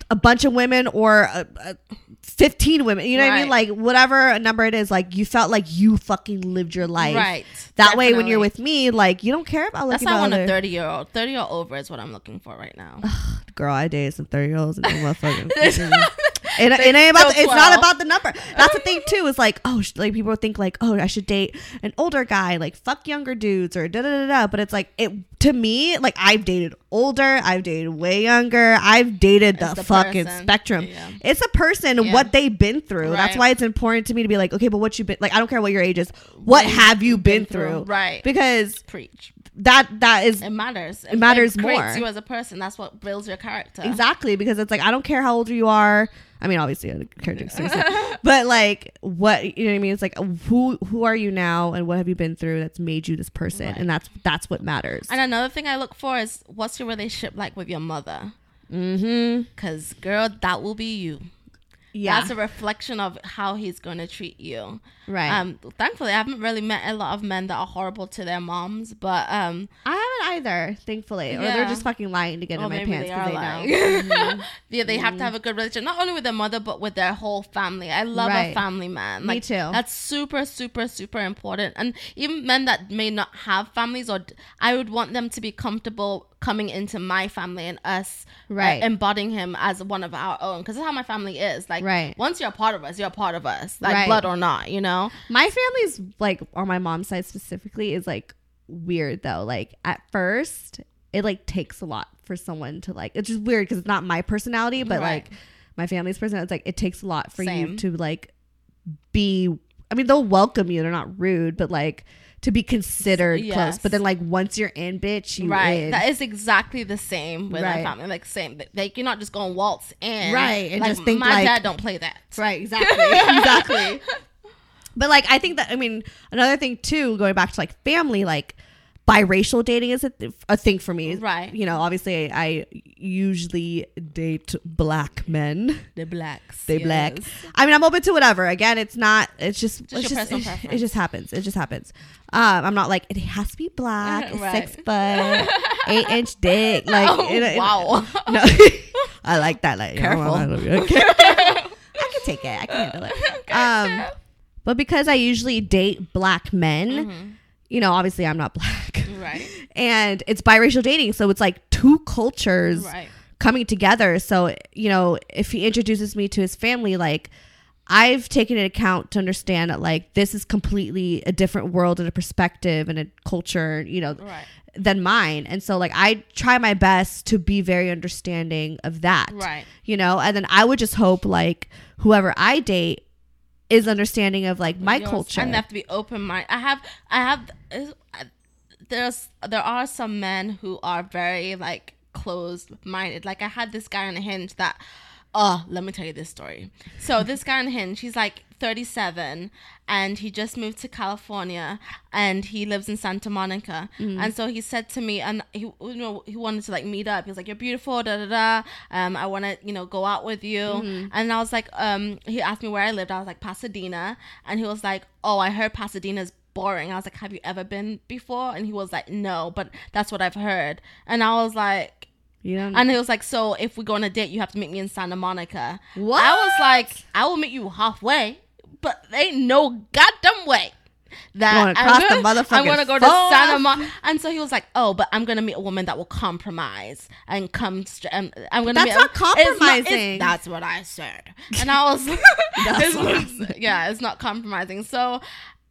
a bunch of women or a, a 15 women, you know what I mean? Like whatever number it is, like you felt like you fucking lived your life. Right. That way when you're with me, like you don't care about That's looking not at one of thirty year old. Thirty or over is what I'm looking for right now. girl. I dated some 30 year olds and they (laughs) motherfucking (laughs) And it ain't about it's not about the number. That's the thing too. Is like oh sh- like people think like oh I should date an older guy like fuck younger dudes or da da da da. But it's like it to me like I've dated older, I've dated way younger, I've dated the, the fucking person. spectrum. Yeah. It's a person Yeah. what they've been through. That's why it's important to me to be like okay, but what you've been like I don't care what your age is. What What have you been, been through. through? Right. Because Preach. That that is It matters. It matters creates more. you as a person. That's what builds your character. Exactly, because it's like I don't care how old you are. I mean, obviously, to seriously, (laughs) but like, what you know what I mean? It's like who who are you now, and what have you been through that's made you this person, Right. and that's that's what matters. And another thing I look for is what's your relationship like with your mother? mm-hmm. Because girl, that will be you. Yeah, That's a reflection of how he's going to treat you. right. Um, thankfully, I haven't really met a lot of men that are horrible to their moms, but um, I haven't either, thankfully, or they're just fucking lying to get Or in my pants they because they, lying. know. Mhm. (laughs) yeah, they have to have a good relationship, not only with their mother but with their whole family. I love Right. a family man. Me too. That's super, super, super important. And even men that may not have families, or d- I would want them to be comfortable coming into my family and us uh, Right. embodying him as one of our own because that's how my family is like Right. once you're a part of us you're a part of us like Right. blood or not you know My family's like on my mom's side specifically is like weird though. Like at first, it like takes a lot for someone to like. It's just weird because it's not my personality, but Right. like my family's personality. It's like it takes a lot for you to like be. I mean, they'll welcome you. They're not rude, but like to be considered close. But then like once you're in, bitch, you right. in. That is exactly the same with Right. my family. Like same. Like you're not just going waltz in. Right, and like, just think, my like- dad don't play that. Right, (laughs) exactly. exactly. But like I think that I mean another thing too, going back to like family, like biracial dating is a, th- a thing for me. Right. You know, obviously I usually date black men. The blacks. They black. I mean, I'm open to whatever. Again, it's not. It's just. Just it's just. It, it just happens. It just happens. Um, I'm not like it has to be black, (laughs) Right. six foot, eight inch (laughs) dick. Like, Oh, it- it- wow. (laughs) no, I like that. Like, Careful. Okay. I can take it. I can handle it. Um, but because I usually date black men, you know, obviously I'm not (laughs) black. Right. and it's biracial dating, so it's like two cultures Right. coming together. So, you know, if he introduces me to his family, like I've taken into account to understand that like this is completely a different world and a perspective and a culture, you know, Right. than mine. And so like I try my best to be very understanding of that. Right. You know, and then I would just hope like whoever I date is understanding of like my Yours. culture. And they have to be open minded. I have, I have, there's, there are some men who are very like closed minded. Like I had this guy on a Hinge that, oh, let me tell you this story. So this guy on a Hinge, he's like 37 and he just moved to California and he lives in Santa Monica. And so he said to me, and he, you know, he wanted to like meet up. He was like, "You're beautiful, da da da. Um, I want to, you know, go out with you." And I was like, um, he asked me where I lived. I was like Pasadena, and he was like, "Oh, I heard Pasadena's boring." I was like, "Have you ever been before?" And he was like, "No, but that's what I've heard." And I was like. you know, And he was like, "So if we go on a date, you have to meet me in Santa Monica." What? I was like, "I will meet you halfway, but ain't no goddamn way that I'm the gonna- motherfucking I'm gonna go to? Santa Monica." And so he was like, "Oh, but I'm gonna meet a woman that will compromise and come. Str- and I'm gonna That's meet." not It's not- it's- compromising. that's what I said, and I was, (laughs) (laughs) yeah, it's not compromising. So.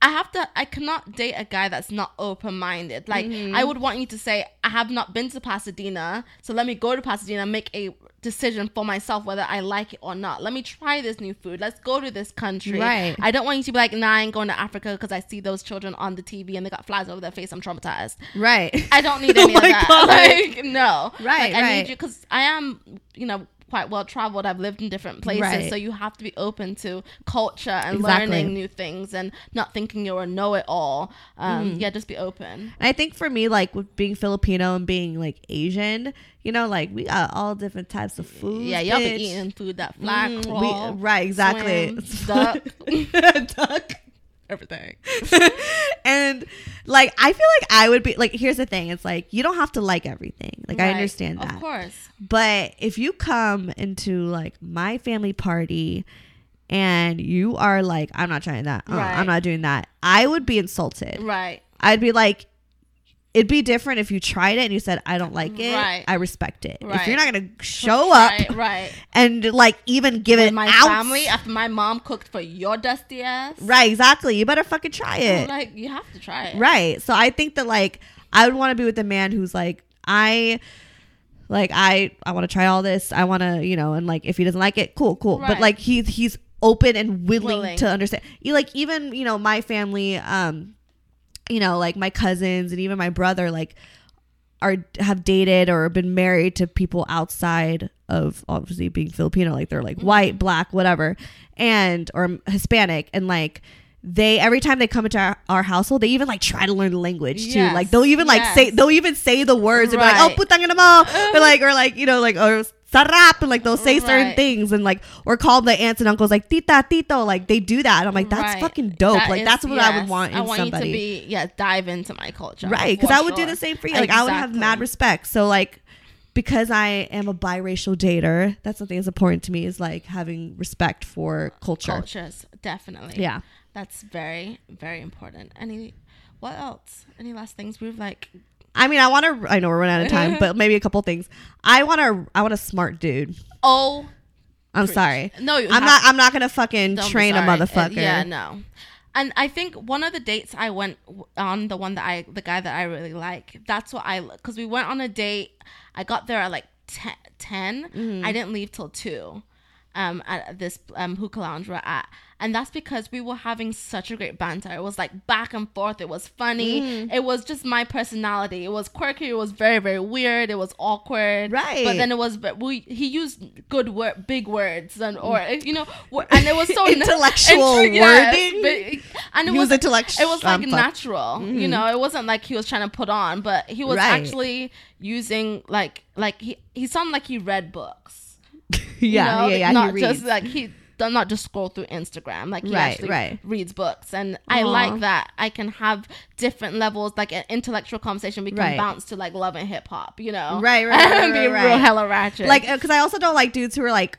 I have to. I cannot date a guy that's not open minded. Like Mm-hmm. I would want you to say, I have not been to Pasadena, so let me go to Pasadena make a decision for myself whether I like it or not. Let me try this new food. Let's go to this country. Right. I don't want you to be like, Nah, I ain't going to Africa because I see those children on the TV and they got flies over their face. I'm traumatized. right. I don't need (laughs) Oh any of my that. God. (laughs) Like no. Right, Like, I right. need you because I am, you know, quite well traveled. I've lived in different places, Right. so you have to be open to culture and Exactly. learning new things and not thinking you're a know-it-all. Um, Mm-hmm. Yeah, just be open. And I think for me, like with being Filipino and being like Asian, you know, like we got all different types of food. Yeah, y'all bitch. be eating food that fly, Mm, we- right, exactly. swim, (laughs) duck, duck. Everything. (laughs) and like I feel like I would be like here's the thing it's like you don't have to like everything like I understand that Of course. but if you come into like my family party and you are like I'm not trying that uh, Right. I'm not doing that I would be insulted Right. I'd be like it'd be different if you tried it and you said I don't like it Right. I respect it if you're not gonna show up Right. Right. and like even give it my ounce- family, after my mom cooked for your dusty ass, right exactly you better fucking try it like you have to try it. Right. So I think that like I would want to be with a man who's like I like I I want to try all this. I want to, you know, and like if he doesn't like it, cool, cool. But like he's he's open and willing, Willing. to understand. You like even, you know, my family um you know, like my cousins and even my brother like are have dated or been married to people outside of obviously being Filipino. Like they're like Mm-hmm. white, black, whatever, and or Hispanic and like they every time they come into our, our household they even like try to learn the language too. Yes, like they'll even like say yes. they'll even say the words. And be like oh putang mo. Or like or like you know like or sarap and like they'll say certain things and like or call the aunts and uncles like tita tito like they do that and I'm like that's Right. fucking dope That like is- that's what I would want in I want somebody you to be yeah, dive into my culture. right because i would do the same for you like i would have mad respect so like because i am a biracial dater that's something that's important to me is like having respect for culture cultures definitely. Yeah. that's very very important. Any what else? Any last things we've like? I mean i want to i know we're running out of time (laughs) but maybe a couple things i want to i want a smart dude Oh i'm Preach. sorry No, you i'm not i'm not gonna fucking train a. Uh, motherfucker yeah, no. and I think one of the dates I went on, the one that I, the guy that I really like, that's what I, because we went on a date. I got there at like 10. 10. Mm-hmm. I didn't leave till 2 um, at this um, hookah lounge we're at. And that's because we were having such a great banter. It was like back and forth. It was funny. Mm-hmm. It was just my personality. It was quirky. It was very, very weird. It was awkward. Right. But then it was, but we, he used good word, big words and, or, you know, and it was so (laughs) Intellectual (laughs) yes, wording? but- and it He was was intellectual- It was like um, natural, you know. It wasn't like he was trying to put on, but he was Right. actually using like like he he sounded like he read books. (laughs) you yeah, know? yeah, yeah. Not just like he does not just scroll through Instagram. Like he Right, actually right. reads books, and I like that. I can have different levels, like an intellectual conversation. We can Right. bounce to like love and hip hop, you know. Right, right, (laughs) right, and be right, real hella ratchet. like because I also don't like dudes who are like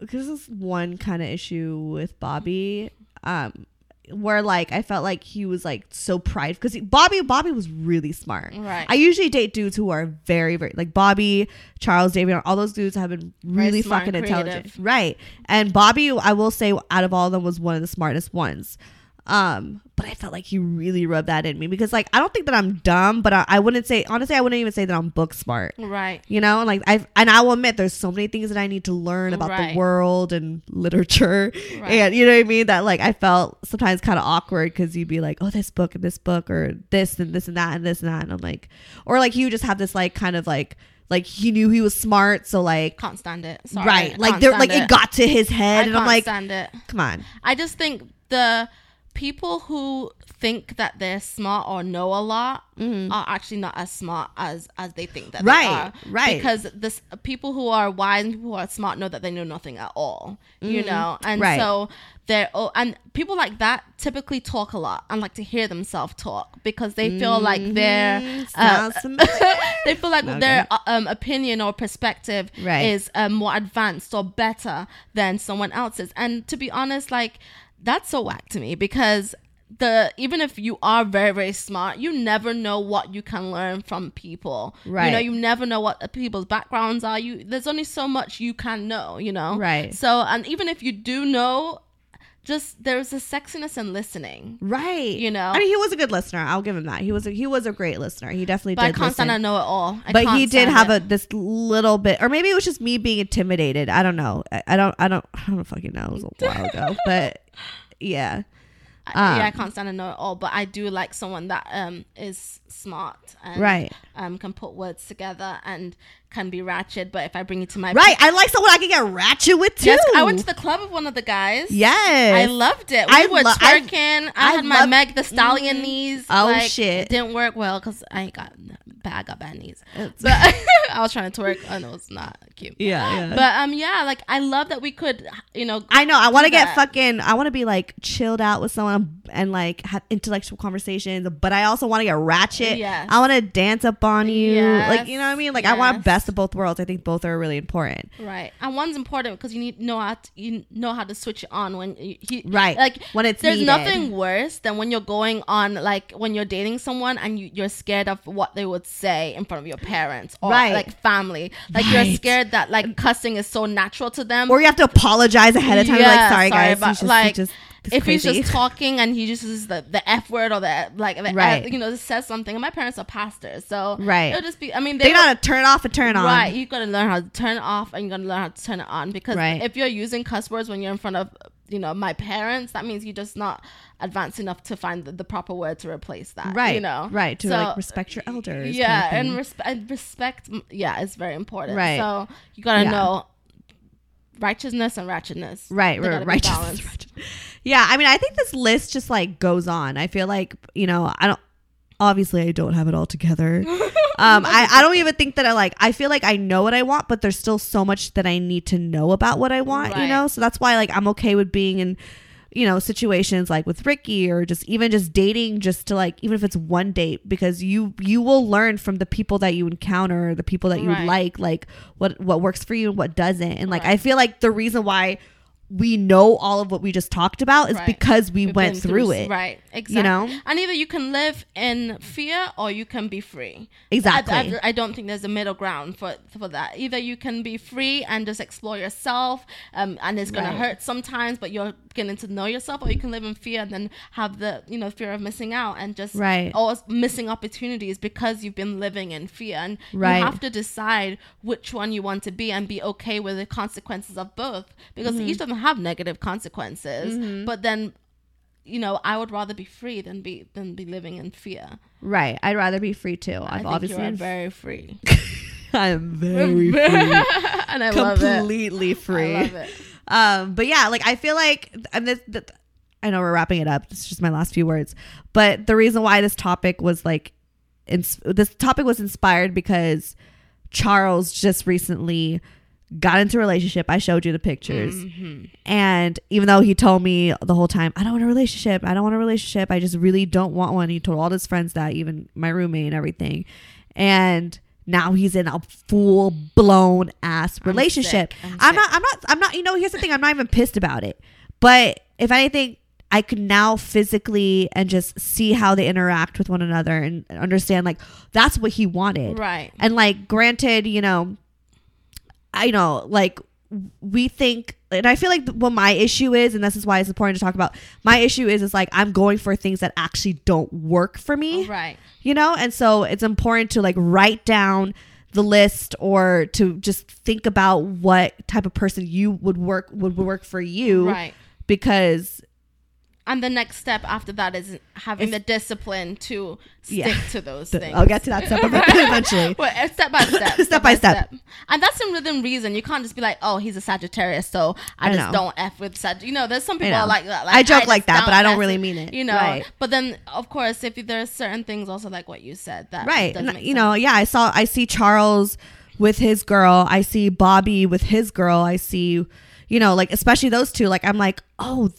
because this is one kind of issue with Bobby um where like I felt like he was like so pride because Bobby Bobby was really smart. Right. I usually date dudes who are very very like Bobby, Charles, David, all those dudes have been really smart fucking intelligent. creative. Right. And Bobby, I will say out of all of them was one of the smartest ones. Um, but I felt like he really rubbed that in me because like I don't think that I'm dumb, but I, I wouldn't say honestly I wouldn't even say that I'm book smart right. you know and like i and i will admit there's so many things that i need to learn about Right. the world and literature Right. and you know what i mean that like i felt sometimes kind of awkward because you'd be like oh this book and this book or this and this and that and this and that and i'm like or like he would just have this like kind of like like he knew he was smart so like Can't stand it. Sorry, right like there like it got to his I head and i'm like stand it. come on I just think the people who think that they're smart or know a lot are actually not as smart as as they think that Mm-hmm. Right, they are. right. Because this people who are wise and people who are smart know that they know nothing at all. You know, and Mm-hmm. Right. so they're oh, and people like that typically talk a lot and like to hear themselves talk because they feel like they're uh, (laughs) they feel like Okay. their um, opinion or perspective Right. is um, more advanced or better than someone else's. And to be honest, like that's so whack to me because the even if you are very very smart, you never know what you can learn from people. right You know, you never know what people's backgrounds are. You there's only so much you can know. You know, Right. So and even if you do know. Just there's a sexiness in listening, right You know? i mean he was a good listener i'll give him that he was a, he was a great listener he definitely but I can't listen. stand to know it all. I but he did have it. a this little bit or maybe it was just me being intimidated i don't know i, I don't i don't i don't fucking know it was a while ago (laughs) but yeah I- yeah, I Um, can't stand to know it all, but I do like someone that um is smart and Right. um can put words together and can be ratchet. But if I bring it to my right i like someone i can get ratchet with too yes, I went to the club with one of the guys. yes I loved it. We I were lo- I- twerking. I, I had my love- Meg the Stallion knees. Oh, like, shit. It didn't work well because I ain't got bad. I got bad knees. But (laughs) I was trying to twerk. Oh no, it's not cute. yeah, yeah. But um, yeah, like I love that we could, you know. I know. I want to get fucking. I want to be like chilled out with someone and like have intellectual conversations. But I also want to get ratchet. Yeah, I want to dance up on you. Yes. Like you know what I mean. Like I want Yes. Best of both worlds. I think both are really important. Right, and one's important because you need know how to, you know how to switch it on when you, he, Right, Like when it's there's needed. nothing worse than when you're going on like when you're dating someone and you, you're scared of what they would say in front of your parents or Right. like family. Like Right. you're scared that like cussing is so natural to them. Or you have to apologize ahead of time. Yeah, like sorry, guys. but he's just, like he's just if he's just (laughs) talking and he uses the, the f word or the like the Right. F, you know just says something. And my parents are pastors, so Right. It'll just be. I mean, they they know will- how to turn off and turn it on. Right, you gotta learn how to turn it off, and you gotta learn how to turn it on. Because Right. if you're using cuss words when you're in front of, you know, my parents, that means you're just not advanced enough to find the, the proper word to replace that. Right. you know, Right. To So, like respect your elders. Yeah, kind and, of thing. respe- and respect. Yeah, is very important. Right. So you gotta Yeah. know righteousness and ratchetness. right right gotta right balanced. Yeah i mean i think this list just like goes on. I feel like you know i don't obviously i don't have it all together. (laughs) Um I, I don't even think that i like i feel like i know what i want but there's still so much that i need to know about what i want you know? So that's why like i'm okay with being in you know situations like with ricky or just even just dating just to like even if it's one date because you you will learn from the people that you encounter the people that you Right. like like what what works for you and what doesn't. And like i feel like the reason why we know all of what we just talked about is Right. because we We've went been through it. Right. Exactly. You know? And either you can live in fear or you can be free. Exactly. I, I, I don't think there's a middle ground for for that. Either you can be free and just explore yourself, um, and it's gonna hurt sometimes, but you're getting to know yourself, or you can live in fear and then have the you know fear of missing out and just Right. or missing opportunities because you've been living in fear. And Right. you have to decide which one you want to be and be okay with the consequences of both because Mm-hmm. each of them have negative consequences. But then you know, I would rather be free than be than be living in fear. Right. I'd rather be free too. I I've think obviously you are very free, (laughs) I'm very (laughs) free. and I love it. Completely free. I love it. Um, but yeah, like I feel like, and this, th- I know we're wrapping it up. It's just my last few words. But the reason why this topic was like, ins- this topic was inspired because Charles just recently got into a relationship. I showed you the pictures. And even though he told me the whole time, I don't want a relationship, I don't want a relationship, I just really don't want one. He told all his friends that, even my roommate and everything. And now he's in a full blown ass relationship. I'm I'm not, I'm not, I'm not, you know, here's the thing, I'm not even pissed about it. But if anything, I could now physically and just see how they interact with one another and understand like that's what he wanted. Right. And like granted, you know, I know like we think and I feel like what my issue is and this is why it's important to talk about. My issue is is like I'm going for things that actually don't work for me oh, Right. you know and so it's important to like write down the list or to just think about what type of person you would work would work for you Right. because And the next step after that is having the discipline to stick Yeah. to those th- things. I'll get to that step (laughs) eventually. (laughs) Well, step by step, (laughs) Step by step. and that's the rhythm reason. You can't just be like, "Oh, he's a Sagittarius, so I, I just know. don't f with Sag." You know, there's some people are like that. Like, I joke just like that, but I don't really mean it. You know, Right. but then of course, if there's certain things also like what you said that right doesn't and, you know yeah i saw i see charles with his girl i see bobby with his girl i see you know like especially those two like i'm like oh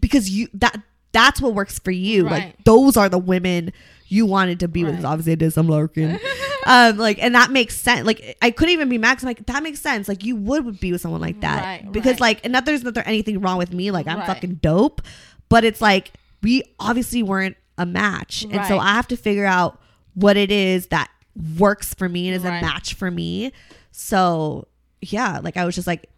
because you that that's what works for you. Right. like those are the women you wanted to be with. Right. obviously i did some lurking. (laughs) Um like and that makes sense. Like i couldn't even be Max. I'm like that makes sense. Like you would be with someone like that. Right, because like and not there's not there anything wrong with me. Like i'm fucking dope. But it's like we obviously weren't a match. And so i have to figure out what it is that works for me and is a match for me. So yeah, like I was just like,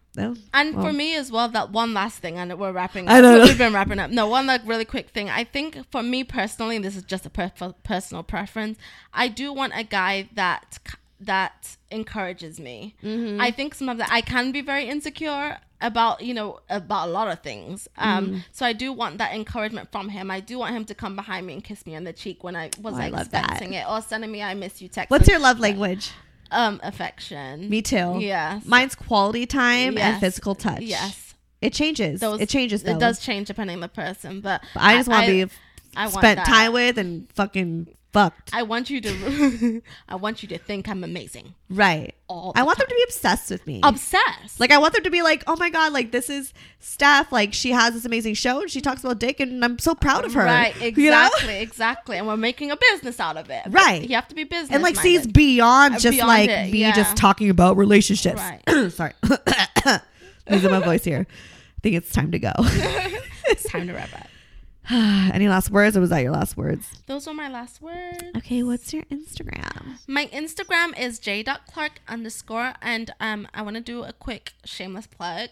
And well. for me as well, that one last thing, and we're wrapping. Up. I know. We've been wrapping up. No, one like really quick thing. I think for me personally, this is just a per- personal preference. I do want a guy that that encourages me. Mm-hmm. I think sometimes I can be very insecure about you know about a lot of things. Um, Mm-hmm. so I do want that encouragement from him. I do want him to come behind me and kiss me on the cheek when I was Oh, that. expecting it, or sending me "I miss you" text. what's your love language? Um affection? Me too. Yes. Mine's quality time and physical touch. Yes. It changes. Those- it changes though. It does change depending on the person, but, But I just want to be I spent time with and fucking fucked. I want you to. (laughs) I want you to think I'm amazing. right. All I want them to be obsessed with me. Obsessed. like I want them to be like, oh my god, like this is Steph. Like she has this amazing show and she talks about dick, and I'm so proud of her. Right. (laughs) You know? Exactly. Exactly. And we're making a business out of it. But Right. You have to be business. and like sees minded. beyond Uh, just beyond like it, me yeah. just talking about relationships. Right. (clears throat) Sorry. (coughs) Losing my voice here. I think it's time to go. (laughs) it's time to wrap up. (sighs) Any last words or was that your last words? Those were my last words. Okay, what's your Instagram? My Instagram is j.clarke underscore, and um, I want to do a quick shameless plug.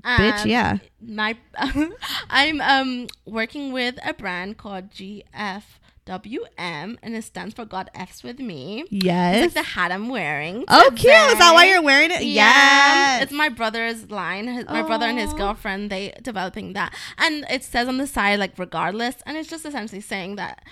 Bitch, Um, yeah. My, (laughs) I'm um working with a brand called GFWM, and it stands for God F's with me. It's Yes. like the hat I'm wearing. Oh, cute. Is that why you're wearing it? Yeah, Yes. it's my brother's line. His, my brother and his girlfriend they developing that, and it says on the side like regardless, and it's just essentially saying that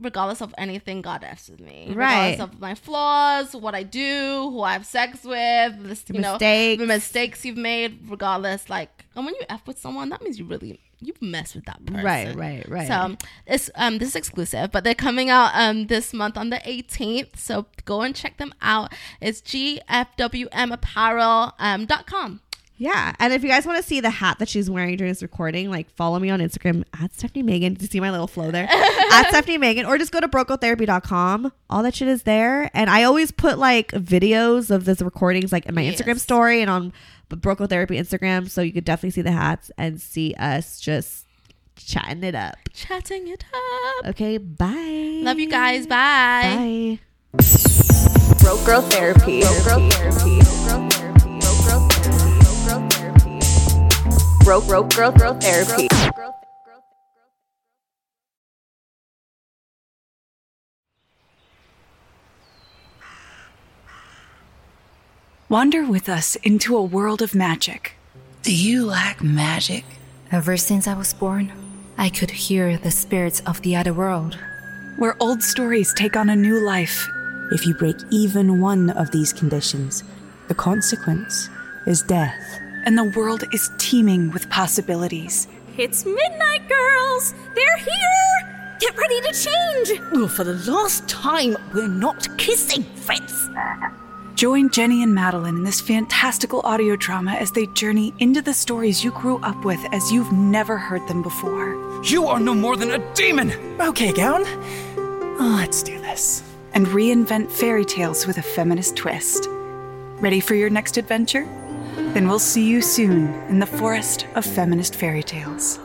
regardless of anything, God F's with me. Right. Regardless of my flaws, what I do, who I have sex with, this, you know, the mistakes you've made. Regardless, like, and when you f with someone, that means you really you mess with that person. Right, right, right. So it's um this is exclusive, but they're coming out um this month on the 18th. So go and check them out. It's gfwmapparel um dot com. Yeah. And if you guys want to see the hat that she's wearing during this recording, like follow me on Instagram at Stefanie Maegan to see my little flow there. (laughs) at Stefanie Maegan. Or just go to brokegirltherapy.com. All that shit is there. And I always put like videos of this recordings like in my Yes. Instagram story and on Broke Girl Therapy Instagram. So you could definitely see the hats and see us just chatting it up. Chatting it up. Okay. Bye. Love you guys. Bye. Bye. Broke Girl Therapy. Broke Girl Therapy. Broke girl therapy. Broke Girl Girl Therapy. Wander with us into a world of magic. Do you lack magic? Ever since I was born, I could hear the spirits of the other world. Where old stories take on a new life. If you break even one of these conditions, the consequence is death. And the world is teeming with possibilities. It's midnight, girls! They're here! Get ready to change! Well, for the last time, we're not kissing, Fritz. Join Jenny and Madeline in this fantastical audio drama as they journey into the stories you grew up with as you've never heard them before. You are no more than a demon! Okay, Gown. Oh, let's do this. And reinvent fairy tales with a feminist twist. Ready for your next adventure? Then we'll see you soon in the forest of feminist fairy tales.